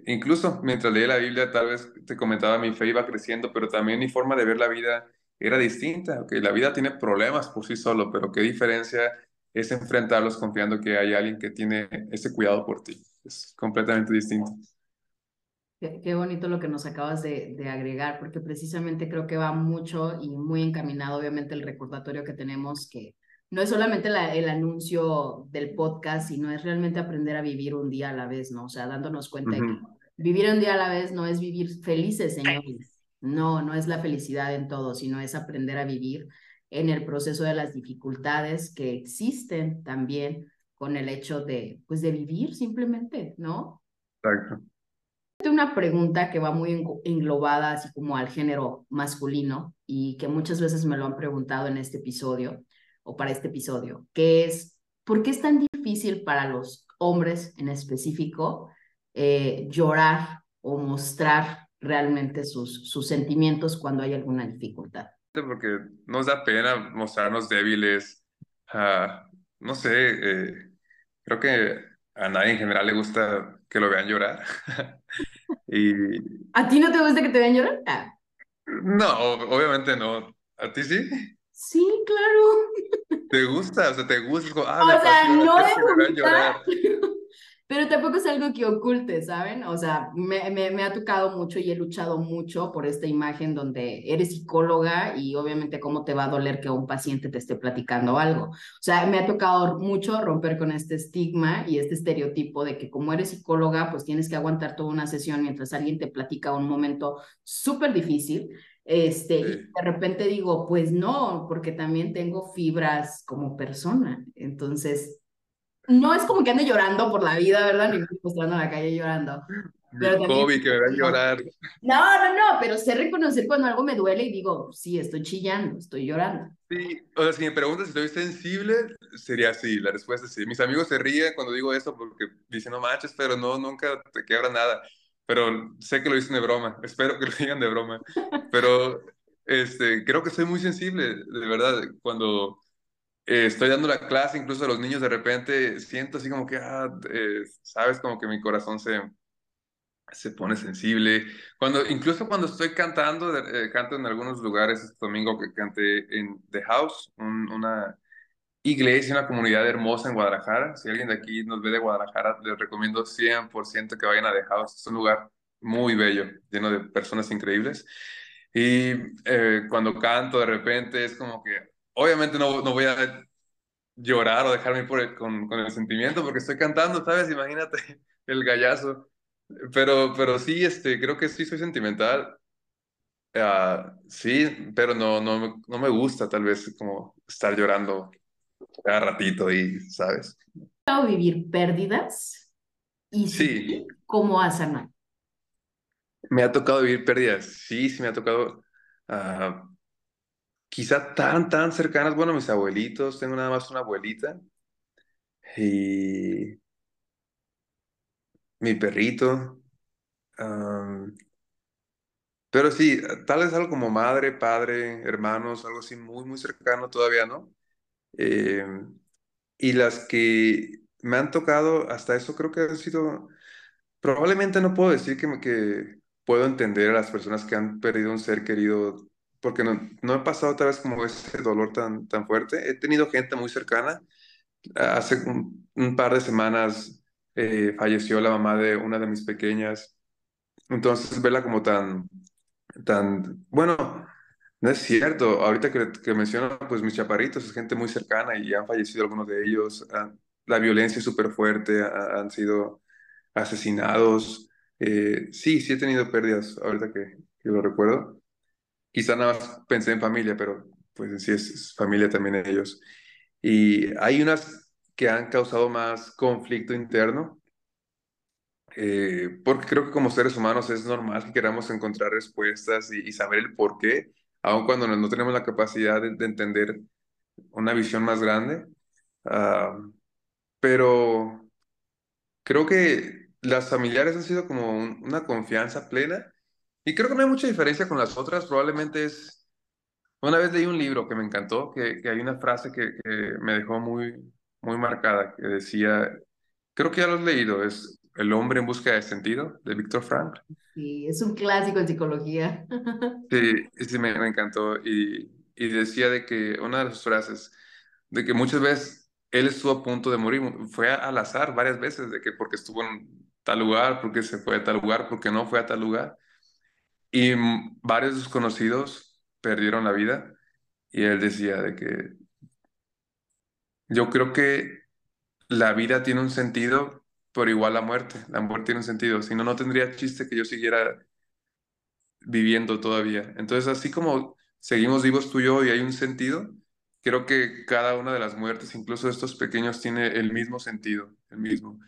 incluso mientras leía la Biblia, tal vez te comentaba, mi fe iba creciendo, pero también mi forma de ver la vida era distinta, que la vida tiene problemas por sí solo, pero qué diferencia es enfrentarlos confiando que hay alguien que tiene ese cuidado por ti. Es completamente distinto. Qué, bonito lo que nos acabas de, de, agregar, porque precisamente creo que va mucho y muy encaminado, obviamente, el recordatorio que tenemos, que no es solamente la, el anuncio del podcast, sino es realmente aprender a vivir un día a la vez, ¿no? O sea, dándonos cuenta de que vivir un día a la vez no es vivir felices, señores no, no es la felicidad en todo, sino es aprender a vivir en el proceso de las dificultades que existen también con el hecho de, pues, de vivir simplemente, ¿no? Exacto. Una pregunta que va muy englobada así como al género masculino y que muchas veces me lo han preguntado en este episodio o para este episodio, que es, ¿por qué es tan difícil para los hombres en específico eh, llorar o mostrar realmente sus, sentimientos cuando hay alguna dificultad. Porque nos da pena mostrarnos débiles. no sé, eh, creo que a nadie en general le gusta que lo vean llorar. y... ¿A ti no te gusta que te vean llorar? Ah. No, obviamente no. ¿A ti sí? Sí, claro. ¿Te gusta? O sea, ¿te gusta? Ah, o sea, no de vomitar, pero tampoco es algo que oculte, ¿saben? O sea, me, me, me, ha tocado mucho y he luchado mucho por esta imagen donde eres psicóloga y obviamente cómo te va a doler que un paciente te esté platicando algo. O sea, me ha tocado mucho romper con este estigma y este estereotipo de que como eres psicóloga, pues tienes que aguantar toda una sesión mientras alguien te platica un momento súper difícil. Este, y de repente digo, pues no, porque también tengo fibras como persona. Entonces, no es como que ande llorando por la vida, ¿verdad? Ni postrando en la calle llorando. Pero hobby que me va a llorar. No, no, no, pero sé reconocer cuando algo me duele y digo, sí, estoy chillando, estoy llorando. Sí, o sea, si me preguntas si estoy sensible, sería sí, la respuesta es sí. Mis amigos se ríen cuando digo eso porque dicen, no manches, pero no, nunca te quebra nada. Pero sé que lo dicen de broma, espero que lo digan de broma. Pero este, creo que soy muy sensible, de verdad, cuando eh, estoy dando la clase, incluso a los niños, de repente siento así como que, ah, eh, sabes, como que mi corazón se, se pone sensible. Cuando, incluso cuando estoy cantando, eh, canto en algunos lugares, este domingo que canté en The House, una iglesia, una comunidad hermosa en Guadalajara. Si alguien de aquí nos ve de Guadalajara, les recomiendo 100% que vayan a The House. Es un lugar muy bello, lleno de personas increíbles. Y cuando canto, de repente es como que obviamente no, no voy a llorar o dejarme por con, con, el sentimiento porque estoy cantando, ¿sabes? Imagínate el gallazo. Pero, pero sí, este, creo que sí soy sentimental. Uh, sí, pero no, no, no me gusta tal vez como estar llorando cada ratito y, ¿sabes? vivir pérdidas? Y sí. ¿Cómo has sanado? Me ha tocado vivir pérdidas, sí, sí me ha tocado uh, quizá tan, tan cercanas, bueno, mis abuelitos, tengo nada más una abuelita y mi perrito. pero sí, tal vez algo como madre, padre, hermanos, algo así muy, muy cercano todavía, ¿no? Eh, y las que me han tocado, hasta eso creo que han sido, probablemente no puedo decir que, que puedo entender a las personas que han perdido un ser querido porque no, no he pasado otra vez como ese dolor tan, tan fuerte. He tenido gente muy cercana. Hace un, par de semanas eh, falleció la mamá de una de mis pequeñas. Entonces, verla como tan, tan, bueno, no es cierto. Ahorita que, que menciono, pues mis chaparritos, es gente muy cercana y han fallecido algunos de ellos. Ah, la violencia es súper fuerte, han sido asesinados. Eh, sí, sí he tenido pérdidas ahorita que, que lo recuerdo. Quizá nada más pensé en familia, pero pues en sí es, familia también ellos. Y hay unas que han causado más conflicto interno, eh, porque creo que como seres humanos es normal que queramos encontrar respuestas y, saber el por qué, aun cuando no, tenemos la capacidad de, entender una visión más grande. Ah, pero creo que las familiares han sido como una confianza plena y creo que no hay mucha diferencia con las otras, probablemente es... Una vez leí un libro que me encantó, que, que hay una frase que, que, me dejó muy, muy marcada, que decía, creo que ya lo has leído, es El hombre en busca de sentido, de Víctor Frank. Sí, es un clásico en psicología. Sí, sí me, me encantó. Y, y decía de que una de sus frases, de que muchas veces él estuvo a punto de morir, fue al azar varias veces, de que porque estuvo en tal lugar, porque se fue a tal lugar, porque no fue a tal lugar. Y varios de sus conocidos perdieron la vida y él decía de que yo creo que la vida tiene un sentido, pero igual la muerte. La muerte tiene un sentido. Si no, no tendría chiste que yo siguiera viviendo todavía. Entonces, así como seguimos vivos tú y yo y hay un sentido, creo que cada una de las muertes, incluso estos pequeños, tiene el mismo sentido, el mismo.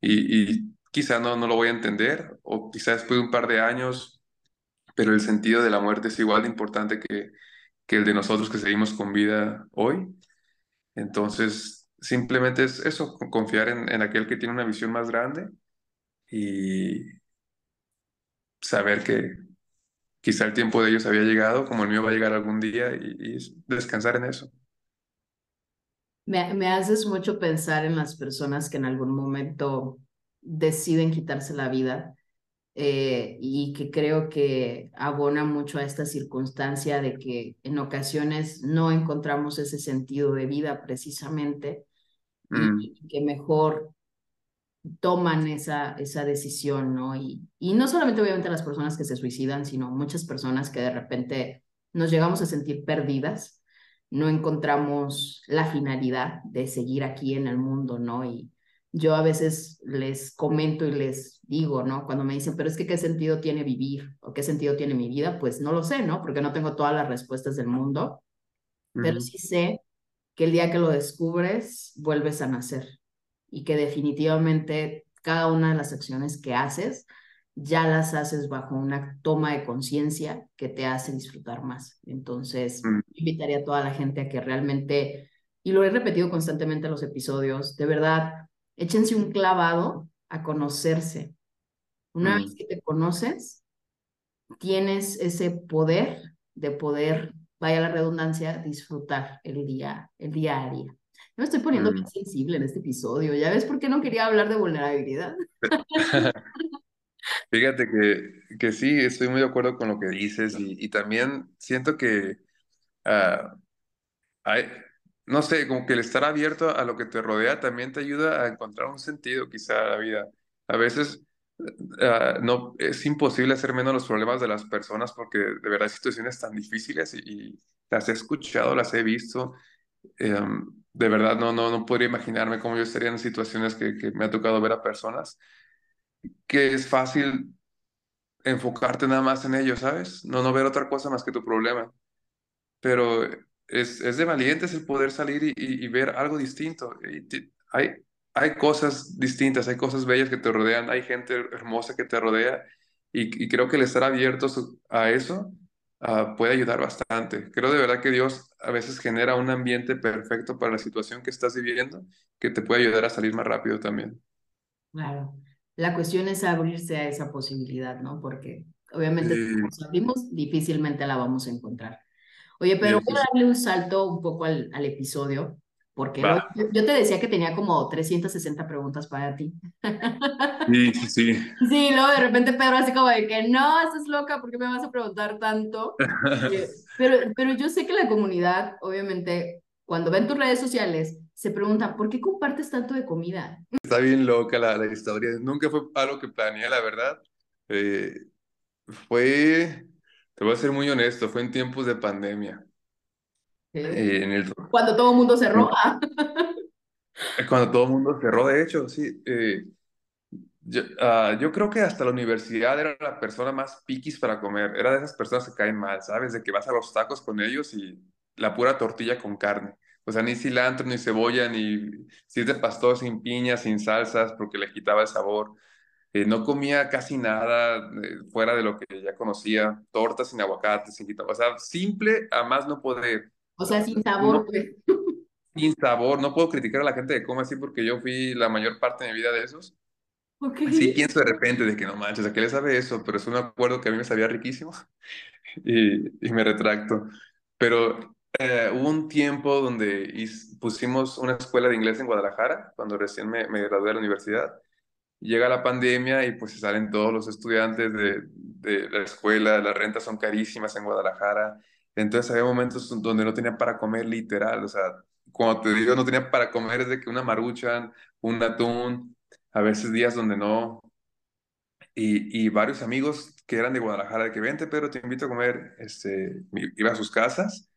Y, y quizá no, no lo voy a entender, o quizá después de un par de años pero el sentido de la muerte es igual de importante que, que el de nosotros que seguimos con vida hoy. Entonces, simplemente es eso, confiar en, en aquel que tiene una visión más grande y saber que quizá el tiempo de ellos había llegado, como el mío va a llegar algún día, y, descansar en eso. Me, me, haces mucho pensar en las personas que en algún momento deciden quitarse la vida eh, y que creo que abona mucho a esta circunstancia de que en ocasiones no encontramos ese sentido de vida precisamente Mm, y que mejor toman esa, esa decisión, ¿no? Y, y no solamente obviamente las personas que se suicidan, sino muchas personas que de repente nos llegamos a sentir perdidas, no encontramos la finalidad de seguir aquí en el mundo, ¿no? Y yo a veces les comento y les digo, ¿no? Cuando me dicen, pero es que qué sentido tiene vivir o qué sentido tiene mi vida, pues no lo sé, ¿no? Porque no tengo todas las respuestas del mundo, pero mm, sí sé que el día que lo descubres, vuelves a nacer y que definitivamente cada una de las acciones que haces ya las haces bajo una toma de conciencia que te hace disfrutar más. Entonces, mm, invitaría a toda la gente a que realmente, y lo he repetido constantemente en los episodios, de verdad, échense un clavado a conocerse. Una vez mm, que te conoces, tienes ese poder de poder, vaya la redundancia, disfrutar el día, el día a día. Yo me estoy poniendo bien mm. sensible en este episodio. ¿Ya ves por qué no quería hablar de vulnerabilidad? Fíjate que, que sí, estoy muy de acuerdo con lo que dices y, y también siento que ah, hay, no sé, como que el estar abierto a lo que te rodea también te ayuda a encontrar un sentido quizá a la vida. A veces ah, no, es imposible hacer menos los problemas de las personas porque de verdad hay situaciones tan difíciles y, y las he escuchado, las he visto. Em, de verdad no, no, no podría imaginarme cómo yo estaría en situaciones que, que me ha tocado ver a personas que es fácil enfocarte nada más en ello, ¿sabes? No, no ver otra cosa más que tu problema. Pero es, es de valientes el poder salir y, y- y ver algo distinto. Y hay, hay cosas distintas, hay cosas bellas que te rodean, hay gente hermosa que te rodea y, y creo que el estar abiertos a eso ah, puede ayudar bastante. Creo de verdad que Dios a veces genera un ambiente perfecto para la situación que estás viviendo que te puede ayudar a salir más rápido también. Claro. La cuestión es abrirse a esa posibilidad, ¿no? Porque obviamente si no Sí, nos abrimos, difícilmente la vamos a encontrar. Oye, pero voy a darle un salto un poco al, al episodio, porque lo- yo te decía que tenía como 360 preguntas para ti. Sí, sí, sí. Sí, luego de repente Pedro así como de que no, estás loca, ¿por qué me vas a preguntar tanto? Eh, Pero, pero yo sé que la comunidad, obviamente, cuando ven tus redes sociales, se pregunta, ¿por qué compartes tanto de comida? Está bien loca la, la historia. Nunca fue algo que planeé, la verdad. Eh, fue, te voy a ser muy honesto, fue en tiempos de pandemia. ¿Sí? Eh, en el, Cuando todo el mundo cerró. Ah, cuando todo el mundo cerró, de hecho, sí. eh, yo, ah, yo creo que hasta la universidad era la persona más piquis para comer. Era de esas personas que caen mal, ¿sabes? De que vas a los tacos con ellos y la pura tortilla con carne. O sea, ni cilantro, ni cebolla, ni si es de pastor, sin piña, sin salsas, porque le quitaba el sabor. Eh, no comía casi nada eh, fuera de lo que ya conocía, tortas sin aguacate, sin jitomate, o sea, simple a más no poder, o sea, sin sabor, no, pues. sin sabor, no puedo criticar a la gente que come así porque yo fui la mayor parte de mi vida de esos. Ok. Sí pienso de repente de que no manches, ¿a qué le sabe eso? Pero es un acuerdo que a mí me sabía riquísimo y, y me retracto. Pero eh, hubo un tiempo donde pusimos una escuela de inglés en Guadalajara, cuando recién me, me gradué de la universidad. Llega la pandemia y pues se salen todos los estudiantes de, de la escuela, las rentas son carísimas en Guadalajara, entonces había momentos donde no tenía para comer literal, o sea, cuando te digo no tenía para comer es de que una maruchan, un atún, a veces días donde no, y, y varios amigos que eran de Guadalajara, de que vente, pero te invito a comer, este, iba a sus casas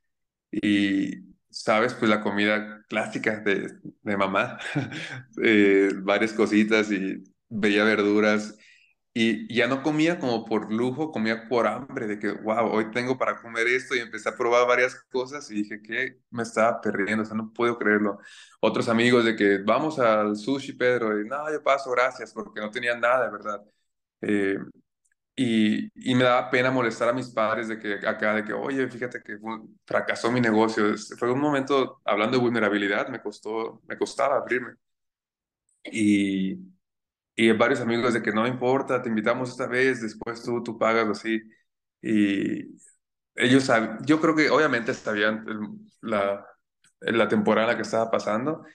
y sabes, pues la comida clásica de, de mamá, eh, varias cositas y veía verduras y ya no comía como por lujo, comía por hambre, de que, wow, hoy tengo para comer esto y empecé a probar varias cosas y dije que me estaba perdiendo, o sea, no puedo creerlo. Otros amigos de que vamos al sushi, Pedro, y no, yo paso, gracias, porque no tenía nada, verdad. Eh, y, y me daba pena molestar a mis padres de que acá, de que, oye, fíjate que fracasó mi negocio. Fue un momento, hablando de vulnerabilidad, me costó, me costaba abrirme. Y, y varios amigos de que no importa, te invitamos esta vez, después tú, tú pagas así. Y ellos, yo creo que obviamente sabían la, la temporada que estaba pasando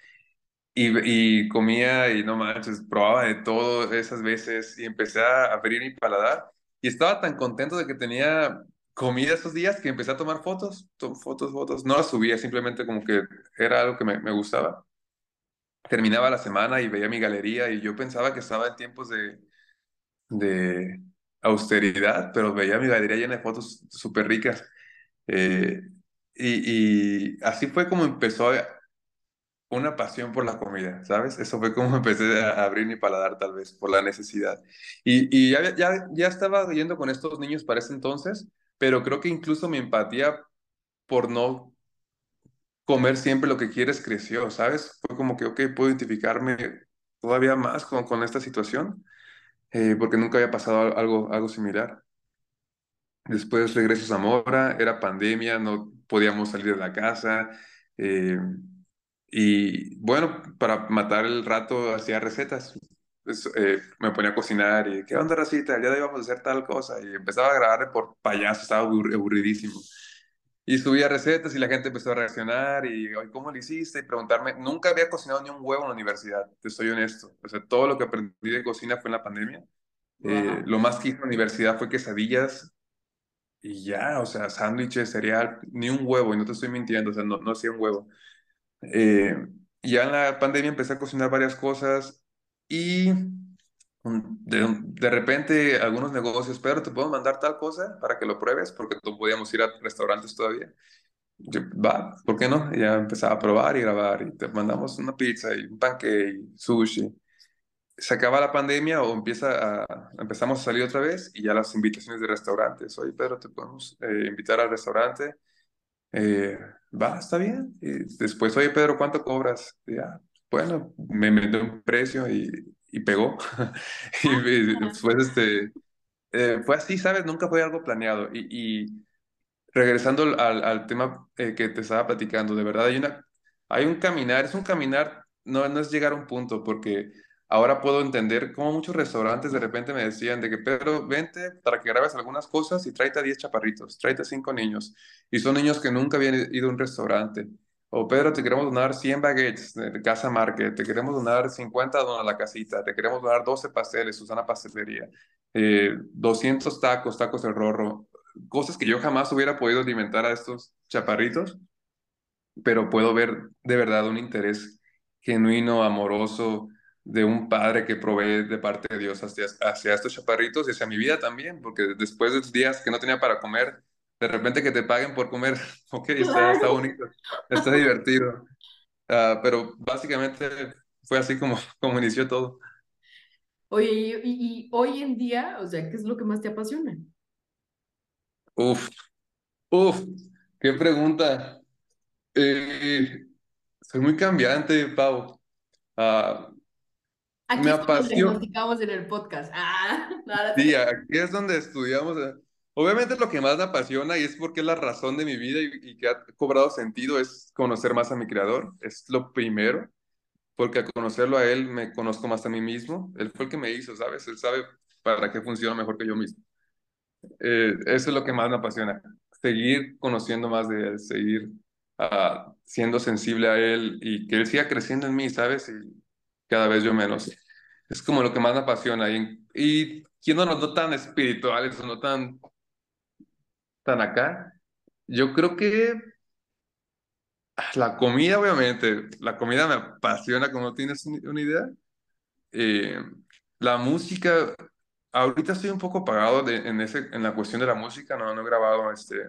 y, y comía y no manches, probaba de todo esas veces y empecé a abrir mi paladar y estaba tan contento de que tenía comida esos días que empecé a tomar fotos, fotos, fotos. No las subía, simplemente como que era algo que me, me, gustaba. Terminaba la semana y veía mi galería y yo pensaba que estaba en tiempos de, de austeridad, pero veía mi galería llena de fotos súper ricas. Eh, y, y, así fue como empezó una pasión por la comida, ¿sabes? Eso fue como empecé a abrir mi paladar tal vez, por la necesidad. Y, y ya, ya, ya estaba yendo con estos niños para ese entonces, pero creo que incluso mi empatía por no comer siempre lo que quieres creció, ¿sabes? Fue como que, ok, puedo identificarme todavía más con, con esta situación, eh, porque nunca había pasado algo, algo similar. Después regreso a Zamora, era pandemia, no podíamos salir de la casa. Eh, y bueno, para matar el rato hacía recetas. Eh, me ponía a cocinar y, ¿qué onda, racita? El día de hoy vamos a hacer tal cosa. Y empezaba a grabarle por payaso, estaba aburridísimo. Y subía recetas y la gente empezó a reaccionar y, ¿cómo lo hiciste? Y preguntarme, nunca había cocinado ni un huevo en la universidad, te soy honesto. O sea, todo lo que aprendí de cocina fue en la pandemia. Eh, lo más que hice en la universidad fue quesadillas y ya, o sea, sándwiches, cereal, ni un huevo, y no te estoy mintiendo, o sea, no, no hacía un huevo. Eh, ya en la pandemia empecé a cocinar varias cosas y de, de, repente algunos negocios, pero te puedo mandar tal cosa para que lo pruebes, porque no podíamos ir a restaurantes todavía. Yo, va, ¿por qué no? Y ya empezaba a probar y grabar y te mandamos una pizza y un pancake, sushi. Se acaba la pandemia o empieza a, empezamos a salir otra vez y ya las invitaciones de restaurantes. Oye, Pedro, te podemos eh, invitar al restaurante. Eh, va, está bien. Y después, oye, Pedro, ¿cuánto cobras? ya, bueno, me metió un precio y, y pegó. y, después, este, eh, fue así, ¿sabes? Nunca fue algo planeado. Y, y regresando al, al tema eh, que te estaba platicando, de verdad, hay, una, hay un caminar, es un caminar, no, no es llegar a un punto, porque ahora puedo entender cómo muchos restaurantes de repente me decían de que, Pedro, vente para que grabes algunas cosas y tráete a 10 chaparritos, tráete a 5 niños. Y son niños que nunca habían ido a un restaurante. O Pedro, te queremos donar 100 baguettes de Casa Market, te queremos donar 50 donas a la casita, te queremos donar 12 pasteles, Susana Pastelería, eh, 200 tacos, tacos de rorro, cosas que yo jamás hubiera podido alimentar a estos chaparritos, pero puedo ver de verdad un interés genuino, amoroso, de un padre que provee de parte de Dios hacia, hacia estos chaparritos y hacia mi vida también, porque después de días que no tenía para comer, de repente que te paguen por comer, ok, está, está bonito, está divertido. Uh, pero básicamente fue así como, como inició todo. Oye, y, y, hoy en día, o sea, ¿qué es lo que más te apasiona? Uf, uf, qué pregunta. Eh, soy muy cambiante, Pau. Uh, Aquí me apasiona. en el podcast. Ah, sí, aquí es donde estudiamos. Obviamente lo que más me apasiona y es porque es la razón de mi vida y, que ha cobrado sentido es conocer más a mi creador. Es lo primero, porque al conocerlo a él me conozco más a mí mismo. Él fue el que me hizo, ¿sabes? Él sabe para qué funciona mejor que yo mismo. Eh, eso es lo que más me apasiona. Seguir conociendo más de él, seguir uh, siendo sensible a él y que él siga creciendo en mí, ¿sabes? Y, cada vez yo menos. Es como lo que más me apasiona. Y, y siendo no tan espirituales no tan, tan acá, yo creo que la comida, obviamente, la comida me apasiona, como tienes una idea. Eh, la música, ahorita estoy un poco apagado de, en, ese, en la cuestión de la música, no, no he grabado este,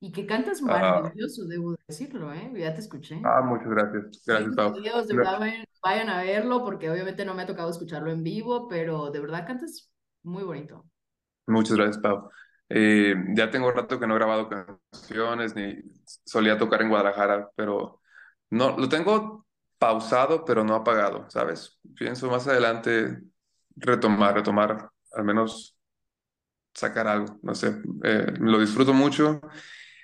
y que cantas maravilloso, debo decirlo, ¿eh? Ya te escuché. Ah, muchas gracias. Gracias, Pau. de verdad, vayan, a verlo porque obviamente no me ha tocado escucharlo en vivo, pero de verdad cantas muy bonito. Muchas gracias, Pau. Eh, ya tengo rato que no he grabado canciones ni solía tocar en Guadalajara, pero no, lo tengo pausado, pero no apagado, ¿sabes? Pienso más adelante retomar, retomar, al menos sacar algo, no sé, eh, lo disfruto mucho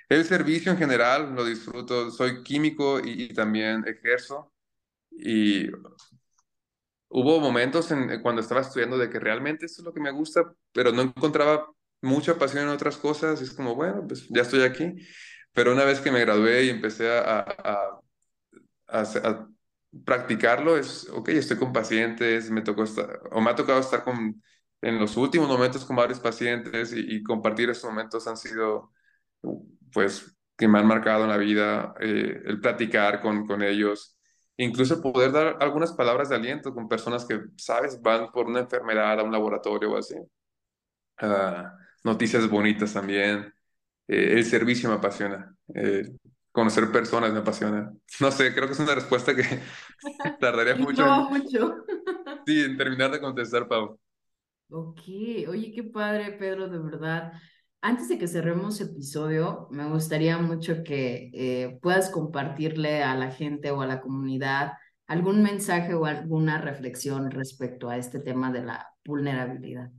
el servicio en general lo disfruto, soy químico y, también ejerzo. Y hubo momentos en, cuando estaba estudiando de que realmente eso es lo que me gusta, pero no encontraba mucha pasión en otras cosas. Y es como, bueno, pues ya estoy aquí. Pero una vez que me gradué y empecé a, a, a, practicarlo es, ok, estoy con pacientes, me tocó estar, o me ha tocado estar con, en los últimos momentos con varios pacientes y, y compartir esos momentos han sido, pues, que me han marcado en la vida, eh, el platicar con, con ellos, incluso poder dar algunas palabras de aliento con personas que, sabes, van por una enfermedad a un laboratorio o así. Ah, noticias bonitas también. Eh, el servicio me apasiona. Eh, conocer personas me apasiona. No sé, creo que es una respuesta que tardaría mucho en, mucho. sí, en terminar de contestar, Pau. Ok, oye, qué padre, Pedro, de verdad. Antes de que cerremos episodio, me gustaría mucho que eh, puedas compartirle a la gente o a la comunidad algún mensaje o alguna reflexión respecto a este tema de la vulnerabilidad.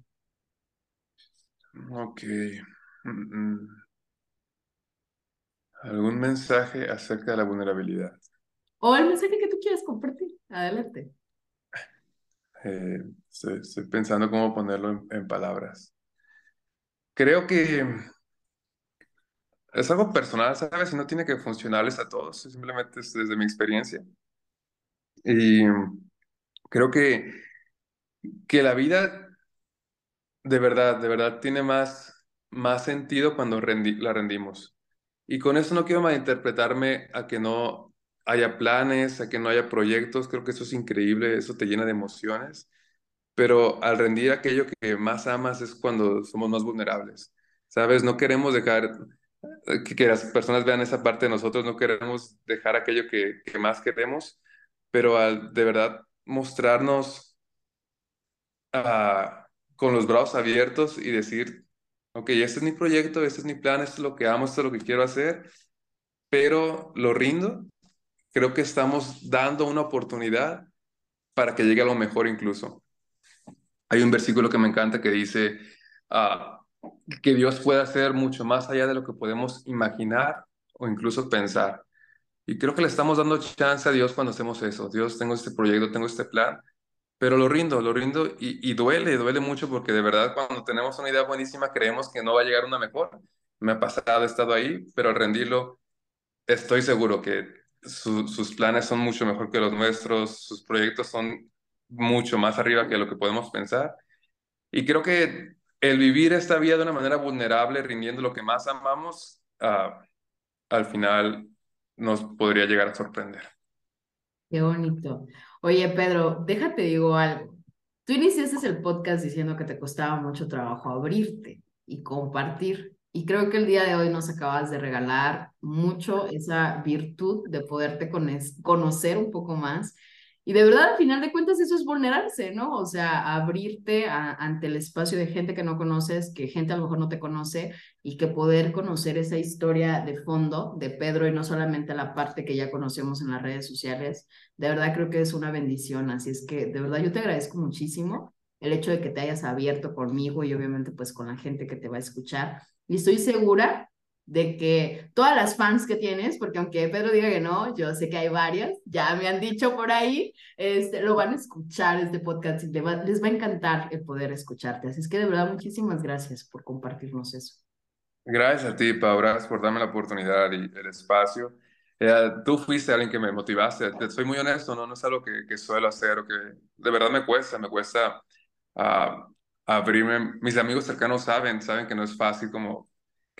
Ok. Mm, mm. ¿Algún mensaje acerca de la vulnerabilidad? O el mensaje que tú quieras compartir. Adelante. Eh, estoy, pensando cómo ponerlo en, palabras. Creo que es algo personal, ¿sabes? Y no tiene que funcionarles a todos, simplemente es desde mi experiencia. Y creo que, que la vida de verdad, de verdad tiene más, más sentido cuando la rendimos. Y con eso no quiero malinterpretarme a que no haya planes, a que no haya proyectos, creo que eso es increíble, eso te llena de emociones, pero al rendir aquello que más amas es cuando somos más vulnerables, ¿sabes? No queremos dejar eh, que, las personas vean esa parte de nosotros, no queremos dejar aquello que, que más queremos, pero al de verdad mostrarnos ah, con los brazos abiertos y decir, ok, este es mi proyecto, este es mi plan, esto es lo que amo, esto es lo que quiero hacer, pero lo rindo, creo que estamos dando una oportunidad para que llegue a lo mejor incluso. Hay un versículo que me encanta que dice ah, que Dios puede hacer mucho más allá de lo que podemos imaginar o incluso pensar. Y creo que le estamos dando chance a Dios cuando hacemos eso. Dios, tengo este proyecto, tengo este plan, pero lo rindo, lo rindo y, y, duele, duele mucho porque de verdad cuando tenemos una idea buenísima creemos que no va a llegar una mejor. Me ha pasado, he estado ahí, pero al rendirlo estoy seguro que sus planes son mucho mejor que los nuestros, sus proyectos son mucho más arriba que lo que podemos pensar. Y creo que el vivir esta vida de una manera vulnerable, rindiendo lo que más amamos, uh, al final nos podría llegar a sorprender. Qué bonito. Oye, Pedro, déjate digo algo. Tú iniciaste el podcast diciendo que te costaba mucho trabajo abrirte y compartir. Y creo que el día de hoy nos acabas de regalar mucho esa virtud de poderte conocer un poco más y de verdad, al final de cuentas, eso es vulnerarse, ¿no? O sea, abrirte ante el espacio de gente que no conoces, que gente a lo mejor no te conoce, y que poder conocer esa historia de fondo de Pedro y no solamente la parte que ya conocemos en las redes sociales. De verdad creo que es una bendición. Así es que, de verdad, yo te agradezco muchísimo el hecho de que te hayas abierto conmigo y obviamente pues con la gente que te va a escuchar. Y estoy segura de que todas las fans que tienes, porque aunque Pedro diga que no, yo sé que hay varias, ya me han dicho por ahí, este, lo van a escuchar este podcast y les va, les va a encantar el poder escucharte. Así es que de verdad, muchísimas gracias por compartirnos eso. Gracias a ti, Pau, gracias por darme la oportunidad y el espacio. Eh, tú fuiste alguien que me motivaste, te soy muy honesto, no, no es algo que, que suelo hacer o que de verdad me cuesta, me cuesta uh, abrirme. Mis amigos cercanos saben, saben que no es fácil como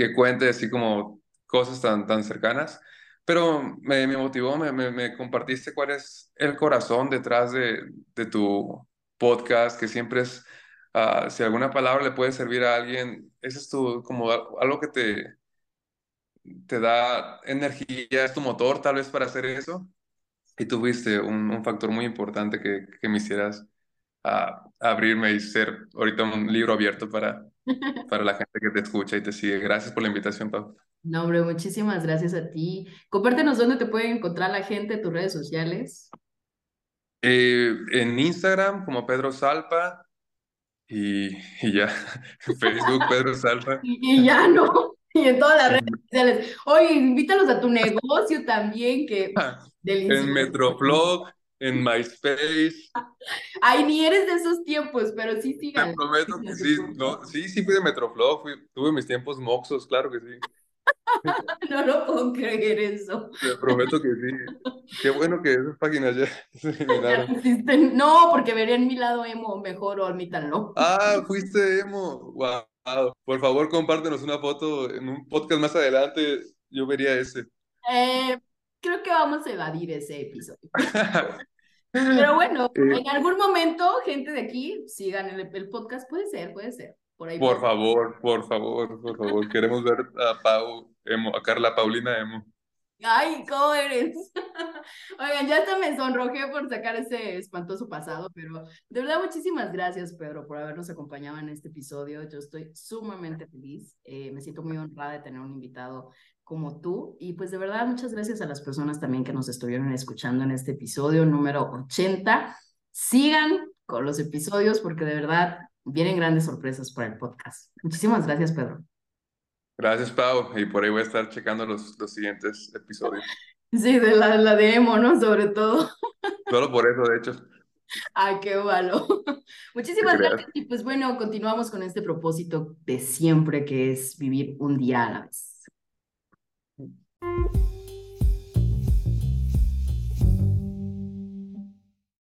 que cuente así como cosas tan, tan cercanas, pero me, motivó, me, compartiste cuál es el corazón detrás de, de tu podcast, que siempre es, uh, si alguna palabra le puede servir a alguien, ese es tu, como algo que te, te da energía, es tu motor tal vez para hacer eso, y tuviste un, un factor muy importante que, que me hicieras uh, abrirme y ser ahorita un libro abierto para, para la gente que te escucha y te sigue. Gracias por la invitación, Pau. No, hombre, muchísimas gracias a ti. Compártenos dónde te pueden encontrar la gente, tus redes sociales. Eh, en Instagram como Pedro Salpa y, y ya, Facebook Pedro Salpa. y, ya no, y en todas las redes sociales. Oye, invítalos a tu negocio también, que delicioso. En Metroflog, en MySpace. Ay, ni eres de esos tiempos, pero sí sigan. Te prometo que sí, no, sí, sí fui de Metroflow, fui, tuve mis tiempos moxos, claro que sí. no lo puedo creer eso. Te prometo que sí. Qué bueno que esas páginas ya se eliminaron. No, porque verían mi lado emo mejor o admítanlo. Ah, fuiste emo. Wow. Por favor, compártenos una foto en un podcast más adelante. Yo vería ese. Eh, creo que vamos a evadir ese episodio. Pero bueno, Eh, en algún momento, gente de aquí, sigan el, el podcast. Puede ser, puede ser. Por ahí. Por favor, por favor, por favor. Queremos ver a Pau emo, a Carla Paulina emo. Ay, ¿cómo eres? Oigan, ya hasta me sonrojé por sacar ese espantoso pasado, pero de verdad muchísimas gracias, Pedro, por habernos acompañado en este episodio. Yo estoy sumamente feliz. eh, me siento muy honrada de tener un invitado como tú. Y pues de verdad, muchas gracias a las personas también que nos estuvieron escuchando en este episodio número 80. Sigan con los episodios porque de verdad vienen grandes sorpresas para el podcast. Muchísimas gracias, Pedro. Gracias, Pau. Y por ahí voy a estar checando los, los siguientes episodios. Sí, de la, la de emo, ¿no? Sobre todo. Solo por eso, de hecho. Ay, qué malo. Muchísimas gracias. Y pues bueno, continuamos con este propósito de siempre que es vivir un día a la vez. Thank you.